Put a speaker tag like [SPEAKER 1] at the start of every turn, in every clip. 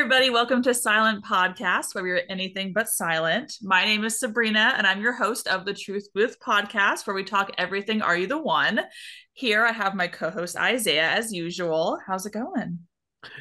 [SPEAKER 1] everybody. Welcome to Silent Podcast, where we're anything but silent. My name is Sabrina, and I'm your host of the Truth Booth podcast, where we talk everything Are You the One? Here I have my co host Isaiah, as usual. How's it going?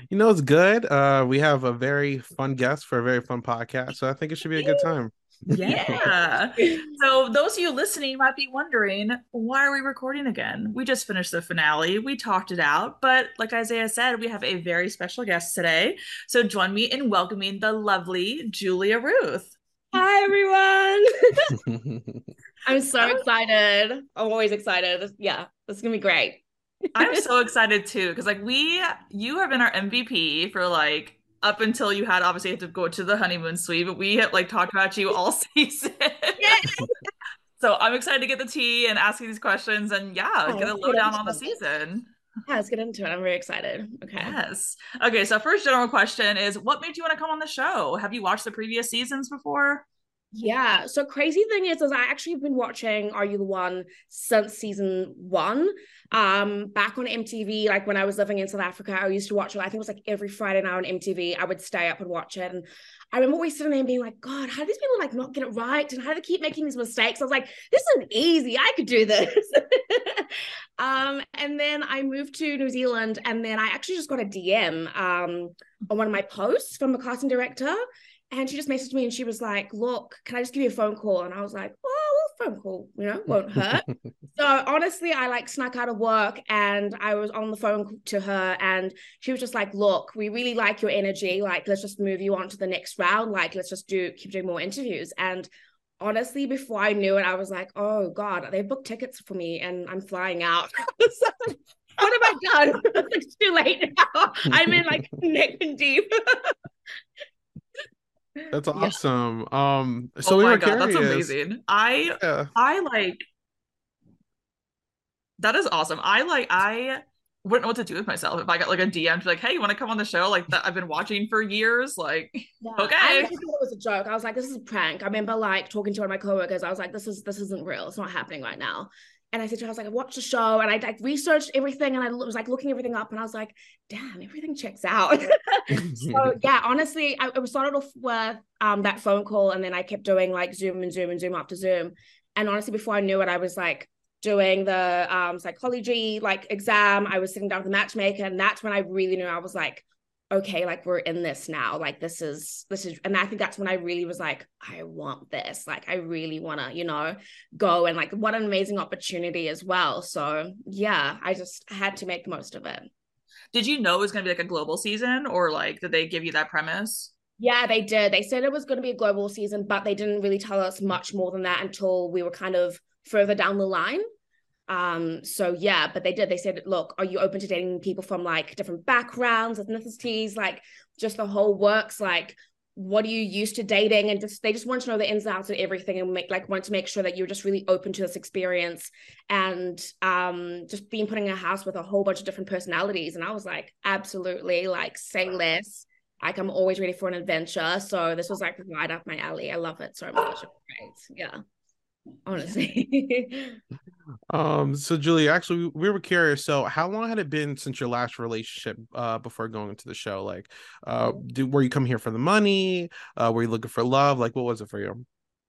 [SPEAKER 2] You know, it's good. Uh, we have a very fun guest for a very fun podcast. So I think it should be a good time.
[SPEAKER 1] Yeah. so those of you listening might be wondering, why are we recording again? We just finished the finale. We talked it out, but like Isaiah said, we have a very special guest today. So join me in welcoming the lovely Julia Ruth.
[SPEAKER 3] Hi everyone. I'm so excited. I'm always excited. Yeah, this is gonna be great.
[SPEAKER 1] I'm so excited too because like we you have been our MVP for like up until you had obviously had to go to the honeymoon suite, but we had like talked about you all season. so I'm excited to get the tea and ask you these questions and yeah, oh, get a lowdown on the season.
[SPEAKER 3] Yeah, let's get into it. I'm very excited. Okay.
[SPEAKER 1] Yes. Okay. So first general question is what made you want to come on the show? Have you watched the previous seasons before?
[SPEAKER 3] Yeah. So crazy thing is, is I actually have been watching Are You the One since season one. Um, back on MTV, like when I was living in South Africa, I used to watch it. I think it was like every Friday night on MTV. I would stay up and watch it. And I remember always sitting there and being like, God, how do these people like not get it right? And how do they keep making these mistakes? I was like, this isn't easy. I could do this. um, and then I moved to New Zealand, and then I actually just got a DM um on one of my posts from a casting director and she just messaged me and she was like, Look, can I just give you a phone call? And I was like, Oh, well, phone call, you know, won't hurt. so honestly, I like snuck out of work and I was on the phone to her and she was just like, Look, we really like your energy. Like, let's just move you on to the next round. Like, let's just do keep doing more interviews. And honestly, before I knew it, I was like, Oh God, they booked tickets for me and I'm flying out. so, what have I done? it's too late now. I'm in like neck and deep.
[SPEAKER 2] That's awesome. Yeah. Um so oh we my god,
[SPEAKER 1] curious. that's amazing. I yeah. I like that is awesome. I like I wouldn't know what to do with myself if I got like a DM to like, hey, you want to come on the show? Like that I've been watching for years. Like, yeah, okay. I
[SPEAKER 3] thought it was a joke. I was like, this is a prank. I remember like talking to one of my coworkers. I was like, this is this isn't real. It's not happening right now. And I said to her, I was like, I watched the show and I like researched everything and I was like looking everything up and I was like, damn, everything checks out. so yeah, honestly, I, I started off with um that phone call and then I kept doing like Zoom and Zoom and Zoom after Zoom. And honestly, before I knew it, I was like doing the um psychology like exam. I was sitting down with the matchmaker, and that's when I really knew I was like, okay like we're in this now like this is this is and i think that's when i really was like i want this like i really want to you know go and like what an amazing opportunity as well. So yeah i just had to make the most of it.
[SPEAKER 1] Did you know it was going to be like a global season or like did they give you that premise?
[SPEAKER 3] Yeah they did. They said it was going to be a global season but they didn't really tell us much more than that until we were kind of further down the line um, so yeah, but they did. They said, look, are you open to dating people from like different backgrounds, ethnicities, like just the whole works? Like, what are you used to dating? And just they just want to know the ins and outs of everything and make like want to make sure that you're just really open to this experience and um just being put in a house with a whole bunch of different personalities. And I was like, absolutely, like say less. Like I'm always ready for an adventure. So this was like right up my alley. I love it so much. Great. Yeah honestly.
[SPEAKER 2] um, so Julie, actually, we were curious. So, how long had it been since your last relationship uh, before going into the show? Like, uh, do, were you coming here for the money? Uh, were you looking for love? Like, what was it for you?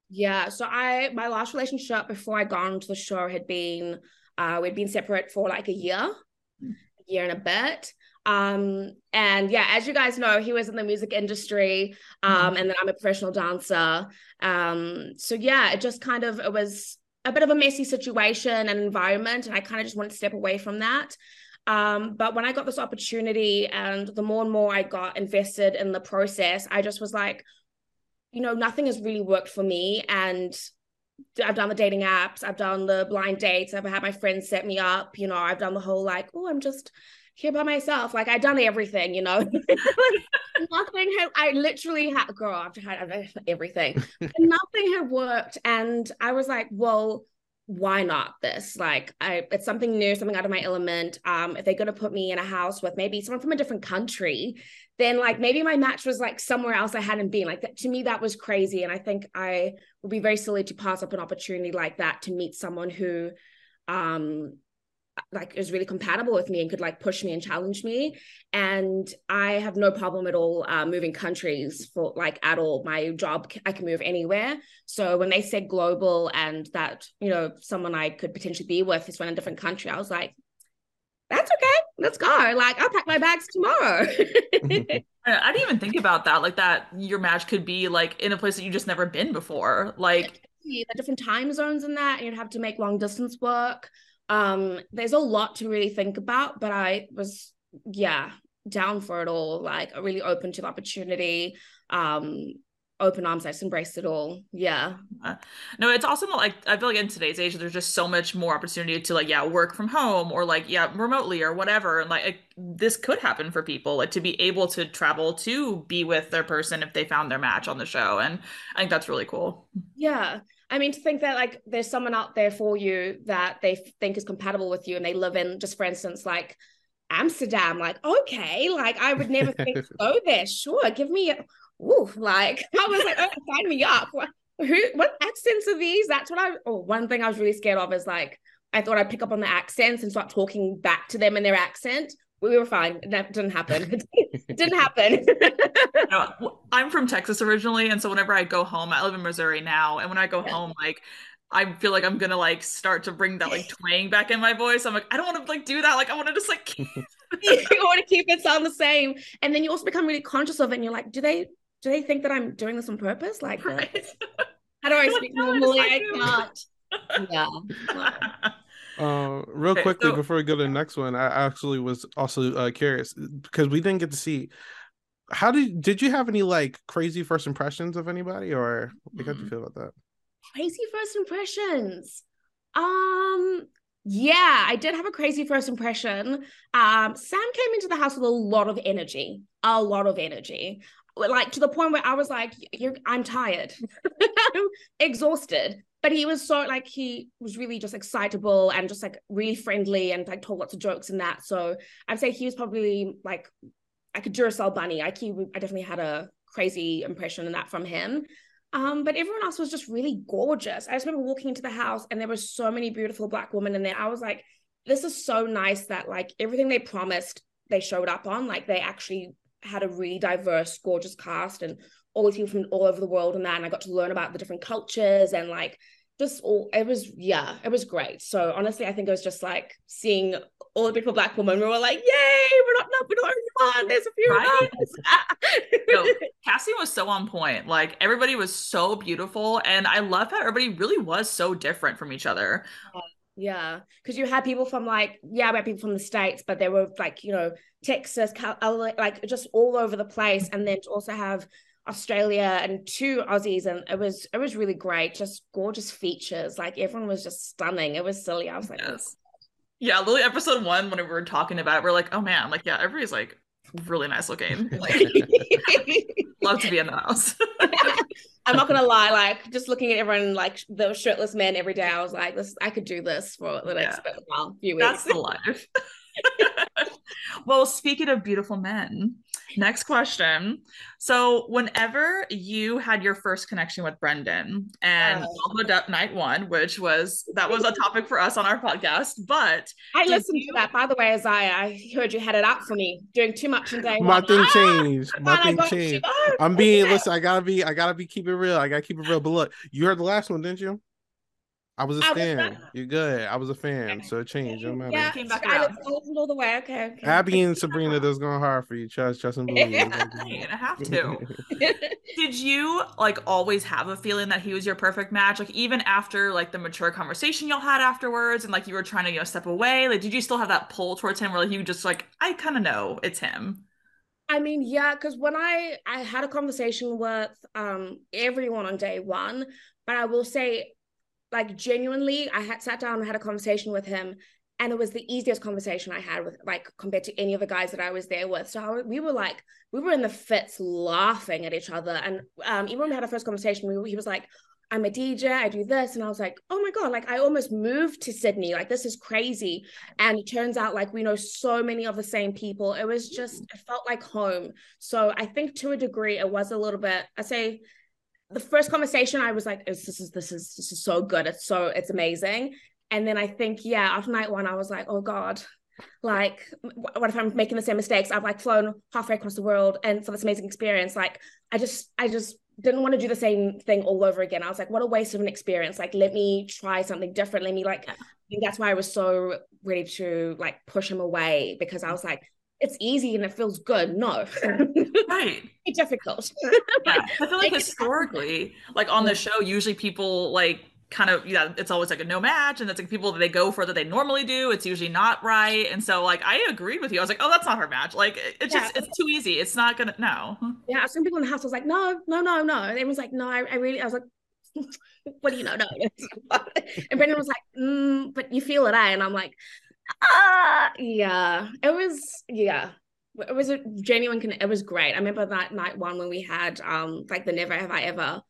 [SPEAKER 3] Yeah, so I my last relationship before I got onto the show had been uh, we'd been separate for like a year, a year and a bit. Um, and yeah, as you guys know, he was in the music industry, um, and then I'm a professional dancer. Um, so yeah, it just kind of it was a bit of a messy situation and environment, and I kind of just wanted to step away from that. Um, but when I got this opportunity, and the more and more I got invested in the process, I just was like, you know, nothing has really worked for me, and I've done the dating apps, I've done the blind dates, I've had my friends set me up, you know, I've done the whole like, oh, I'm just here by myself. Like I done everything, you know. like, nothing had. I literally had girl. I've had everything. nothing had worked, and I was like, well. Why not this? Like, I it's something new, something out of my element. Um, if they're gonna put me in a house with maybe someone from a different country, then like maybe my match was like somewhere else I hadn't been. Like that, to me, that was crazy, and I think I would be very silly to pass up an opportunity like that to meet someone who, um, like is really compatible with me and could like push me and challenge me. And i have no problem at all uh, moving countries for like at all. My job i can move anywhere. So when they said global and that you know someone i could potentially be with is from a different country i was like that's okay. Let's go. Like i'll pack my bags tomorrow.
[SPEAKER 1] I didn't even think about that like that your match could be like in a place that you just never been before. Like
[SPEAKER 3] the different time zones in that you'd have to make long distance work um there's a lot to really think about but i was yeah down for it all like really open to the opportunity. Um open arms i just embraced it all. Yeah.
[SPEAKER 1] Uh, no it's awesome like i feel like in today's age there's just so much more opportunity to like yeah work from home or like yeah remotely or whatever. And like it, this could happen for people like to be able to travel to be with their person if they found their match on the show. And i think that's really cool.
[SPEAKER 3] Yeah I mean, to think that like there's someone out there for you that they think is compatible with you and they live in, just for instance, like Amsterdam, like, okay, like I would never think to go there. Sure, give me, a, ooh, like I was like, oh, sign me up. What, who, what accents are these? That's what I, oh, one thing I was really scared of is like, I thought I'd pick up on the accents and start talking back to them in their accent we were fine. That didn't happen. it didn't happen.
[SPEAKER 1] no, I'm from Texas originally, and so whenever I go home, I live in Missouri now, and when I go home, like I feel like I'm gonna like start to bring that like twang back in my voice. I'm like, I don't want to like do that. Like I want to just like keep
[SPEAKER 3] you want to keep it sound the same, and then you also become really conscious of it. And you're like, do they do they think that I'm doing this on purpose? Like, uh, right. how do I speak like, normally? I can't. Yeah.
[SPEAKER 2] Uh, real okay, quickly so, before we go to the next one, I actually was also uh, curious because we didn't get to see. How did did you have any like crazy first impressions of anybody, or like, how do you feel about that?
[SPEAKER 3] Crazy first impressions. Um, yeah, I did have a crazy first impression. Um, Sam came into the house with a lot of energy, a lot of energy like to the point where I was like, "You're, I'm tired, I'm exhausted." But he was so like he was really just excitable and just like really friendly and like told lots of jokes and that. So I'd say he was probably like like a Duracell bunny. Like he, I definitely had a crazy impression in that from him. Um, but everyone else was just really gorgeous. I just remember walking into the house and there were so many beautiful black women in there. I was like, this is so nice that like everything they promised they showed up on. Like they actually had a really diverse, gorgeous cast and all these people from all over the world and that and I got to learn about the different cultures and like just all it was yeah it was great. So honestly I think it was just like seeing all the beautiful black women we were like yay we're not not we're not only one there's a few right? of us.
[SPEAKER 1] No, Cassie was so on point. Like everybody was so beautiful and I love how everybody really was so different from each other.
[SPEAKER 3] Uh, yeah because you had people from like yeah we had people from the states but they were like you know Texas Cal- like just all over the place and then to also have Australia and two Aussies, and it was it was really great. Just gorgeous features. Like everyone was just stunning. It was silly. I was like, yes.
[SPEAKER 1] yeah, literally episode one, when we were talking about it, we're like, oh man, like yeah, everybody's like really nice looking. Like, love to be in the house.
[SPEAKER 3] I'm not gonna lie, like just looking at everyone like the shirtless men every day, I was like, this I could do this for the next yeah. while, few weeks.
[SPEAKER 1] That's the life. well, speaking of beautiful men, next question. So, whenever you had your first connection with Brendan and oh. night one, which was that was a topic for us on our podcast, but
[SPEAKER 3] I listened you... to that by the way, as I, I heard you had it up for me doing too much in day
[SPEAKER 2] My one. thing ah! changed. My thing changed. I'm being listen. I gotta be. I gotta be keeping real. I gotta keep it real. But look, you heard the last one, didn't you? I was a fan. You're good. I was a fan, so it changed. It matter.
[SPEAKER 3] Yeah, came back I listened all the way. Okay, okay.
[SPEAKER 2] Abby and Sabrina, that's going hard for you. Trust, trust and believe.
[SPEAKER 1] Yeah, I have to. Did you like always have a feeling that he was your perfect match? Like even after like the mature conversation y'all had afterwards, and like you were trying to you know step away. Like, did you still have that pull towards him, where like you just like I kind of know it's him?
[SPEAKER 3] I mean, yeah, because when I I had a conversation with um everyone on day one, but I will say like genuinely i had sat down and had a conversation with him and it was the easiest conversation i had with like compared to any of the guys that i was there with. So I, we were like we were in the fits laughing at each other. And um, even when we had our first conversation we, he was like i'm a dj i do this and i was like oh my god like i almost moved to sydney like this is crazy. And it turns out like we know so many of the same people. It was just it felt like home. So i think to a degree it was a little bit i say the first conversation I was like, this is this is this is so good. It's so it's amazing. And then I think, yeah, after night one, I was like, oh God, like what if I'm making the same mistakes? I've like flown halfway across the world and for this amazing experience. Like I just, I just didn't want to do the same thing all over again. I was like, what a waste of an experience. Like, let me try something different. Let me like. I think that's why I was so ready to like push him away because I was like, it's easy and it feels good. No,
[SPEAKER 1] right.
[SPEAKER 3] it's difficult.
[SPEAKER 1] yeah. I feel like historically, like on the show, usually people like kind of yeah it's always like a no match and it's like people that they go for that they normally do it's usually not right and so like i agreed with you i was like oh that's not her match like it's yeah. just it's too easy it's not gonna no
[SPEAKER 3] yeah some people in the house was like no no no no and everyone's like no I, I really i was like what do you know no and brendan was like mm, but you feel it eh? and i'm like ah yeah it was yeah it was a genuine it was great i remember that night one when we had um like the never have i ever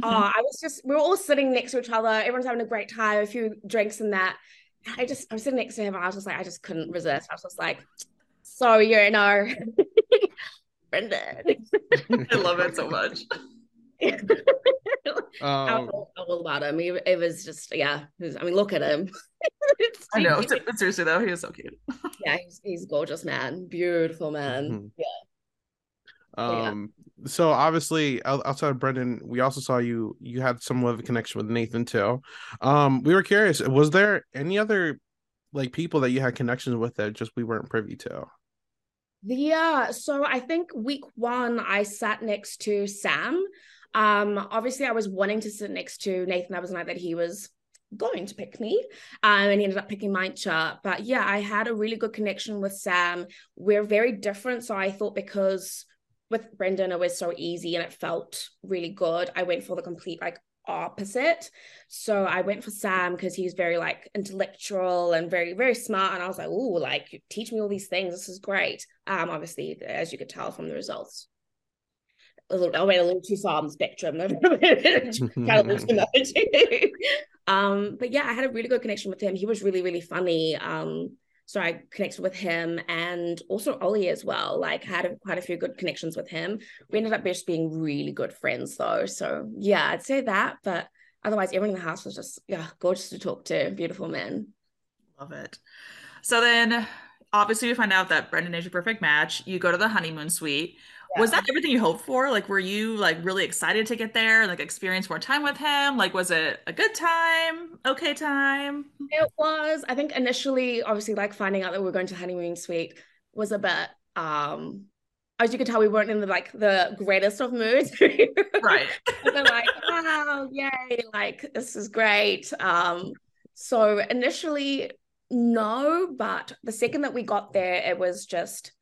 [SPEAKER 3] Mm-hmm. Oh, I was just we were all sitting next to each other. Everyone's having a great time, a few drinks and that. I just I was sitting next to him and I was just like, I just couldn't resist. I was just like, so you know, Brendan.
[SPEAKER 1] I love it so much.
[SPEAKER 3] um, all, all about him. He, it was just, yeah. Was, I mean, look at him.
[SPEAKER 1] I know. Seriously, though, he was so cute.
[SPEAKER 3] yeah, he's, he's gorgeous, man. Beautiful man. Mm-hmm. Yeah.
[SPEAKER 2] Um, yeah. so obviously outside of Brendan, we also saw you you had somewhat of a connection with Nathan too. Um, we were curious, was there any other like people that you had connections with that just we weren't privy to?
[SPEAKER 3] Yeah, so I think week one I sat next to Sam. Um, obviously I was wanting to sit next to Nathan. That was night that he was going to pick me um, and he ended up picking Mijntje. But yeah, I had a really good connection with Sam. We're very different. So I thought because with Brendan, it was so easy and it felt really good. I went for the complete like opposite. So I went for Sam because he's very like intellectual and very, very smart. And I was like, oh, like teach me all these things. This is great. Um, obviously, as you could tell from the results. A little, I went a little too far on the spectrum. um, but yeah, I had a really good connection with him. He was really, really funny. Um, so I connected with him and also Ollie as well. Like had a, quite a few good connections with him. We ended up just being really good friends though. So yeah, I'd say that. But otherwise, everyone in the house was just yeah gorgeous to talk to. Beautiful men.
[SPEAKER 1] Love it. So then, obviously, we find out that Brendan is your perfect match. You go to the honeymoon suite yeah. was that everything you hoped for? Like were you like really excited to get there and like experience more time with him? Like was it a good time? Okay time?
[SPEAKER 3] It was. I think initially obviously like finding out that we are going to honeymoon suite was a bit um as you could tell we weren't in the like the greatest of moods.
[SPEAKER 1] Right.
[SPEAKER 3] They're like wow yay like this is great. Um so initially no but the second that we got there it was just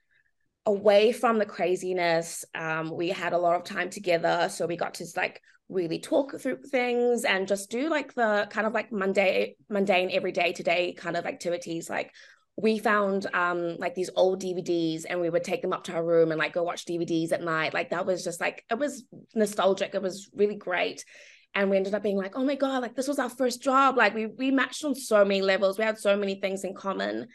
[SPEAKER 3] away from the craziness. Um, we had a lot of time together, so we got to like really talk through things and just do like the kind of like mundane, mundane, everyday today kind of activities. Like we found um like these old DVDs and we would take them up to our room and like go watch DVDs at night. Like that was just like it was nostalgic. It was really great. And we ended up being like, oh my God, like this was our first job. Like we we matched on so many levels. We had so many things in common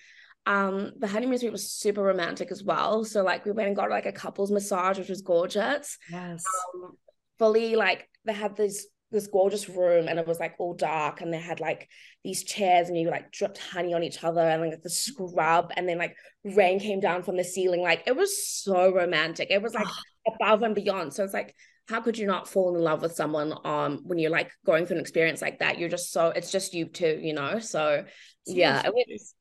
[SPEAKER 3] um the honeymoon suite was super romantic as well. So like we went and got like a couples massage which was gorgeous.
[SPEAKER 1] Yes. Um,
[SPEAKER 3] fully like they had this this gorgeous room and it was like all dark and they had like these chairs and you like dripped honey on each other and like the scrub and then like rain came down from the ceiling. Like it was so romantic. It was like above and beyond. So it's like how could you not fall in love with someone um when you're like going through an experience like that? You're just so it's just you two you know? So yeah it was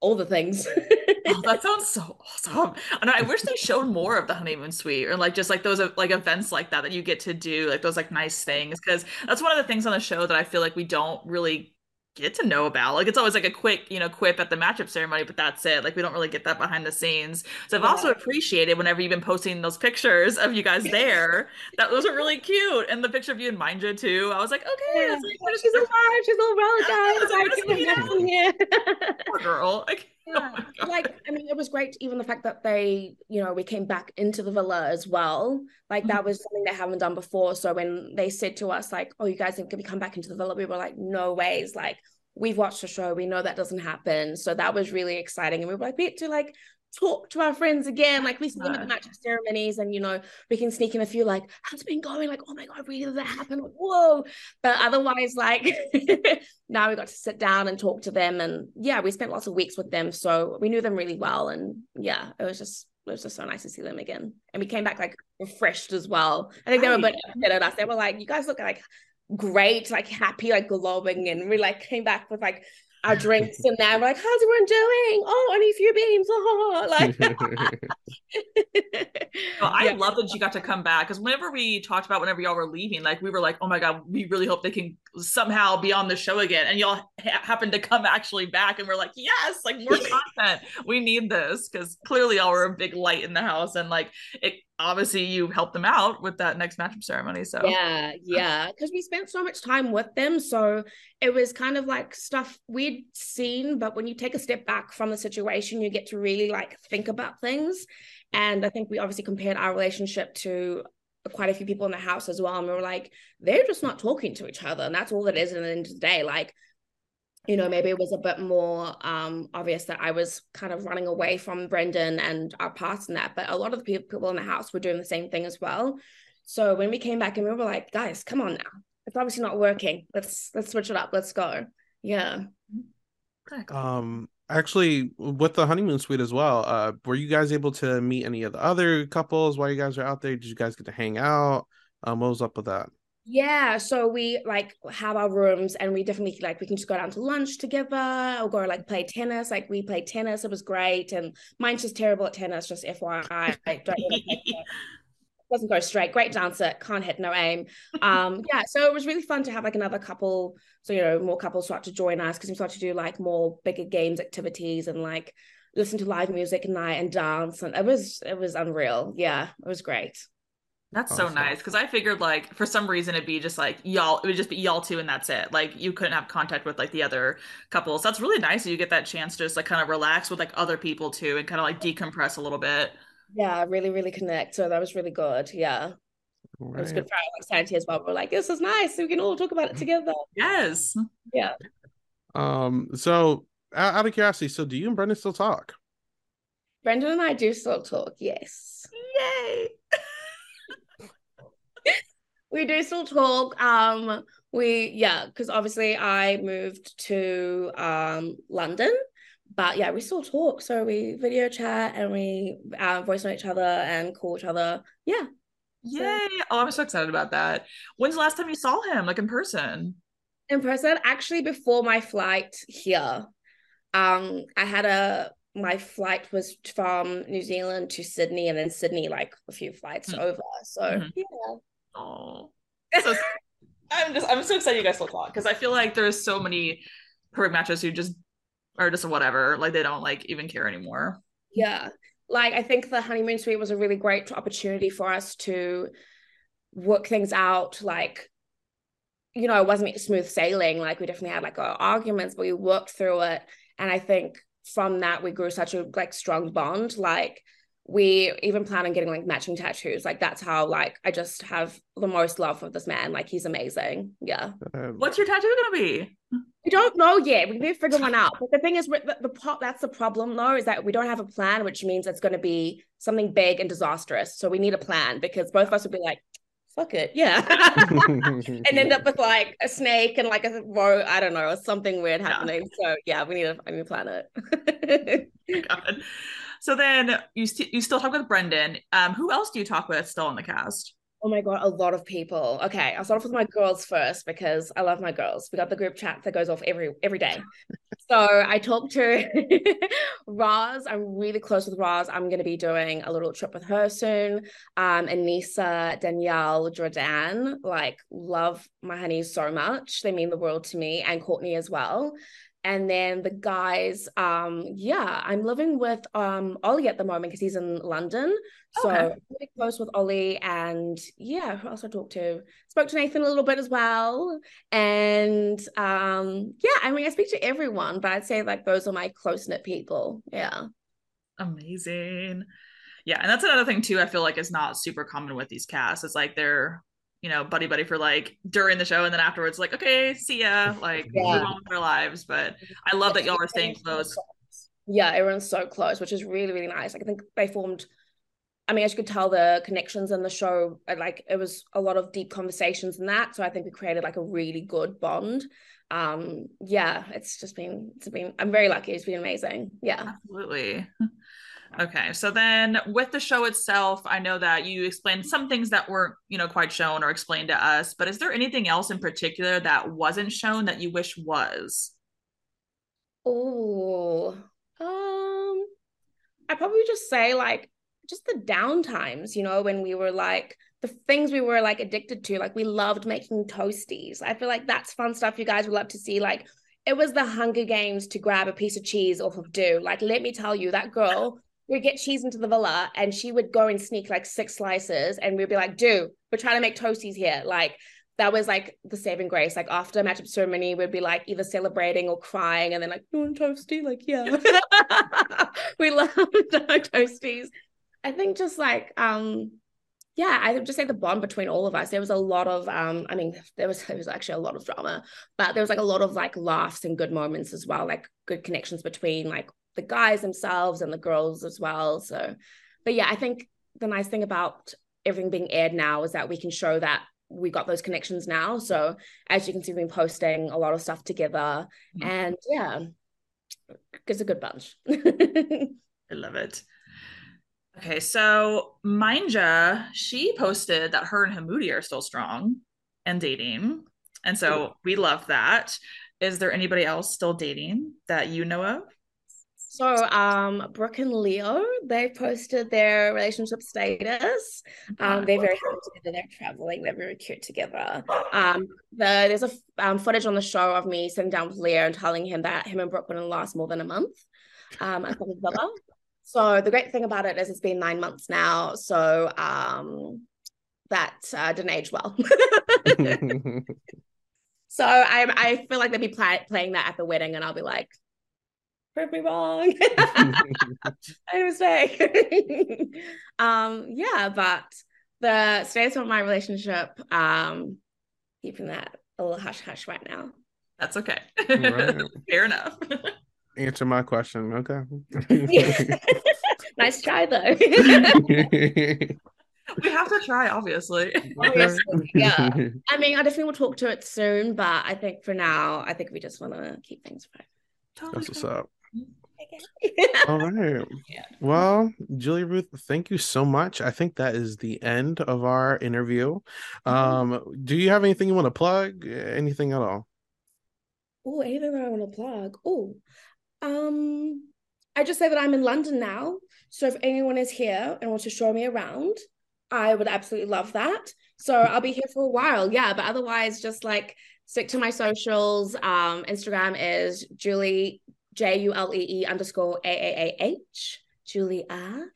[SPEAKER 3] all the things.
[SPEAKER 1] oh, that sounds so awesome. And I wish they showed more of the honeymoon suite or like just like those uh, like events like that that you get to do, like those like nice things. Cause that's one of the things on the show that I feel like we don't really get to know about. Like it's always like a quick, you know, quip at the matchup ceremony, but that's it. Like we don't really get that behind the scenes. So I've yeah. also appreciated whenever you've been posting those pictures of you guys there. that those are really cute. And the picture of you and Mijntje too. I was like, okay, yeah.
[SPEAKER 3] like, she's alive. She's all well,
[SPEAKER 1] guys. Poor girl. Like,
[SPEAKER 3] yeah. Oh like I mean, it was great. Even the fact that they, you know, we came back into the villa as well. Like mm-hmm. that was something they haven't done before. So when they said to us, like, "Oh, you guys can we come back into the villa," we were like, "No ways!" Like we've watched the show, we know that doesn't happen. So that was really exciting, and we were like, we had to like talk to our friends again. Like we see them at the match ceremonies and, you know, we can sneak in a few like, how's it been going? Like, oh my God, really did that happen? Like, whoa. But otherwise, like now we got to sit down and talk to them. And yeah, we spent lots of weeks with them. So we knew them really well. And yeah, it was just it was just so nice to see them again. And we came back like refreshed as well. I think they were a bit upset at us. They were like, you guys look like great, like happy, like glowing. And we like came back with like our drinks and then we're like, how's everyone doing? Oh, only a few beans. Oh, like
[SPEAKER 1] well, I yeah. love that you got to come back because whenever we talked about whenever y'all were leaving, like we were like, oh my god, we really hope they can somehow be on the show again. And y'all ha- happened to come actually back, and we're like, yes, like more content. We need this because clearly y'all were a big light in the house, and like it obviously you helped them out with that next matchup ceremony. So
[SPEAKER 3] yeah, yeah, because we spent so much time with them, so it was kind of like stuff we'd seen, but when you take a step back from the situation, you get to really like think about things. And I think we obviously compared our relationship to quite a few people in the house as well, and we were like, they're just not talking to each other, and that's all it is. At the end of the day, like you know, maybe it was a bit more um, obvious that I was kind of running away from Brendan and our parts in that. But a lot of the people in the house were doing the same thing as well. So when we came back and we were like, guys, come on now. It's obviously not working. Let's let's switch it up. Let's go. Yeah.
[SPEAKER 2] Um actually with the honeymoon suite as well, uh were you guys able to meet any of the other couples while you guys are out there? Did you guys get to hang out? Um what was up with that?
[SPEAKER 3] Yeah, so we like have our rooms and we definitely like we can just go down to lunch together or go like play tennis. Like we played tennis, it was great. And mine's just terrible at tennis, just FYI. I don't doesn't go straight. Great dancer, can't hit, no aim. Um, yeah, so it was really fun to have like another couple, so you know, more couples start to join us because we start to do like more bigger games activities and like listen to live music at night and dance. And it was it was unreal. Yeah, it was great.
[SPEAKER 1] That's awesome. so nice because I figured like for some reason it'd be just like y'all it would just be y'all two and that's it like you couldn't have contact with like the other couples. So that's really nice that you get that chance to just like kind of relax with like other people too and kind of like decompress a little bit.
[SPEAKER 3] Yeah, really, really connect. So that was really good. Yeah, right. it was good for our like sanity as well. We're like, this is nice. We can all talk about it together.
[SPEAKER 1] Yes.
[SPEAKER 3] Yeah.
[SPEAKER 2] Um. So out of curiosity, so do you and Brendan still talk?
[SPEAKER 3] Brendan and I do still talk. Yes.
[SPEAKER 1] Yay
[SPEAKER 3] we do still talk. Um, we yeah, because obviously I moved to um London, but yeah, we still talk. So we video chat and we uh, voice note each other and call each other. Yeah.
[SPEAKER 1] Yay! So, oh, I'm so excited about that. When's the last time you saw him, like in person?
[SPEAKER 3] In person, actually, before my flight here, um, I had a my flight was from New Zealand to Sydney, and then Sydney, like a few flights mm. over. So mm-hmm. yeah.
[SPEAKER 1] Oh, so I'm just I'm so excited you guys still talk because I feel like there's so many perfect matches who just are just whatever, like they don't like even care anymore.
[SPEAKER 3] Yeah, like I think the honeymoon suite was a really great opportunity for us to work things out. Like, you know, it wasn't smooth sailing. Like we definitely had like our arguments, but we worked through it, and I think from that we grew such a like strong bond. Like we even plan on getting like matching tattoos. Like that's how like I just have the most love for this man. Like he's amazing. Yeah.
[SPEAKER 1] Um, What's your tattoo gonna be?
[SPEAKER 3] We don't know yet. We need to figure one out. But the thing is, the, the pop that's the problem though, is that we don't have a plan, which means it's going to be something big and disastrous. So we need a plan because both of us would be like, fuck it, yeah, and end up with like a snake and like a row, I don't know, or something weird happening. Yeah. So yeah, we need a, I need to plan it.
[SPEAKER 1] God. So then you st- you still talk with Brendan. Um, who else do you talk with still on the cast?
[SPEAKER 3] Oh my god, a lot of people. Okay, I'll start off with my girls first because I love my girls. We got the group chat that goes off every every day. so I talked to Roz. I'm really close with Roz. I'm going to be doing a little trip with her soon. Um, Anissa, Danielle, Jordan, like love my honeys so much. They mean the world to me, and Courtney as well and then the guys um yeah i'm living with um ollie at the moment because he's in london. So okay. really close with ollie and yeah who else i talked to? Spoke to nathan a little bit as well. And um yeah i mean i speak to everyone but i'd say like those are my close-knit people. Yeah.
[SPEAKER 1] Amazing. Yeah and that's another thing too i feel like is not super common with these casts. It's like they're you know, buddy buddy for like during the show and then afterwards, like, okay, see ya, like yeah. move on with their lives. But I love that y'all are staying close.
[SPEAKER 3] Yeah, everyone's so close, which is really, really nice. Like I think they formed I mean, as you could tell, the connections in the show, uh, like it was a lot of deep conversations in that. So I think we created like a really good bond. Um, yeah, it's just been, it's been, I'm very lucky. It's been amazing. Yeah.
[SPEAKER 1] Absolutely. Okay. So then with the show itself, I know that you explained some things that weren't, you know, quite shown or explained to us, but is there anything else in particular that wasn't shown that you wish was?
[SPEAKER 3] Oh, um, I probably just say like just the downtimes, you know, when we were like the things we were like addicted to. Like we loved making toasties. I feel like that's fun stuff you guys would love to see. Like it was the Hunger Games to grab a piece of cheese off of Do. Like, let me tell you, that girl would get cheese into the villa and she would go and sneak like six slices and we'd be like, Do, we're trying to make toasties here. Like that was like the saving grace. Like after a matchup ceremony, we'd be like either celebrating or crying and then like, you want toasty? Like, yeah. we loved our toasties. I think just like um yeah, I would just say the bond between all of us. There was a lot of um, I mean, there was there was actually a lot of drama, but there was like a lot of like laughs and good moments as well, like good connections between like the guys themselves and the girls as well. So but yeah, I think the nice thing about everything being aired now is that we can show that we got those connections now. So as you can see, we've been posting a lot of stuff together. Mm-hmm. And yeah, it's a good bunch.
[SPEAKER 1] I love it. Okay, so Mijntje, she posted that her and Hamoudi are still strong and dating. And so we love that. Is there anybody else still dating that you know of?
[SPEAKER 3] So um Brooke and Leo, they posted their relationship status. Um, they're very happy together, they're traveling, they're very cute together. Um the, there's a um, footage on the show of me sitting down with Leo and telling him that him and Brooke wouldn't last more than a month. Um, I thought villa. So the great thing about it is it's been nine months now. So um, that uh, didn't age well. so I I feel like they'll be play, playing that at the wedding, and I'll be like, prove me wrong. I made a mistake. um, yeah, but the status of my relationship, um, keeping that a little hush hush right now.
[SPEAKER 1] That's okay. Right. Fair enough
[SPEAKER 2] answer my question. Okay.
[SPEAKER 3] nice try though.
[SPEAKER 1] we have to try, obviously.
[SPEAKER 3] obviously. Yeah. I mean, I definitely will talk to it soon, but I think for now, I think we just want to keep things private.
[SPEAKER 2] Totally That's what's up. All right. Yeah. Well, Julie Ruth, thank you so much. I think that is the end of our interview. Mm-hmm. Do you have anything you want to plug? Anything at all?
[SPEAKER 3] Oh, anything that I want to plug? Oh, um, I just say that I'm in London now. So if anyone is here and wants to show me around, I would absolutely love that. So I'll be here for a while. Yeah. But otherwise, just like stick to my socials. Um, Instagram is Julie, J U L E E underscore A A A H, Julia.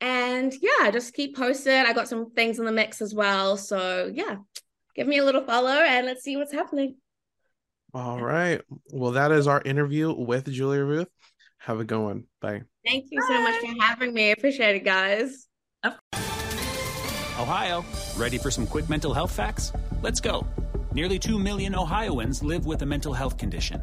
[SPEAKER 3] And yeah, just keep posted. I got some things in the mix as well. So yeah, give me a little follow and let's see what's happening.
[SPEAKER 2] All right. Well, that is our interview with Julia Ruth. Have a good one. Bye.
[SPEAKER 3] Thank you so much for having me. I appreciate it, guys.
[SPEAKER 4] Ohio, ready for some quick mental health facts? Let's go. Nearly 2 million Ohioans live with a mental health condition.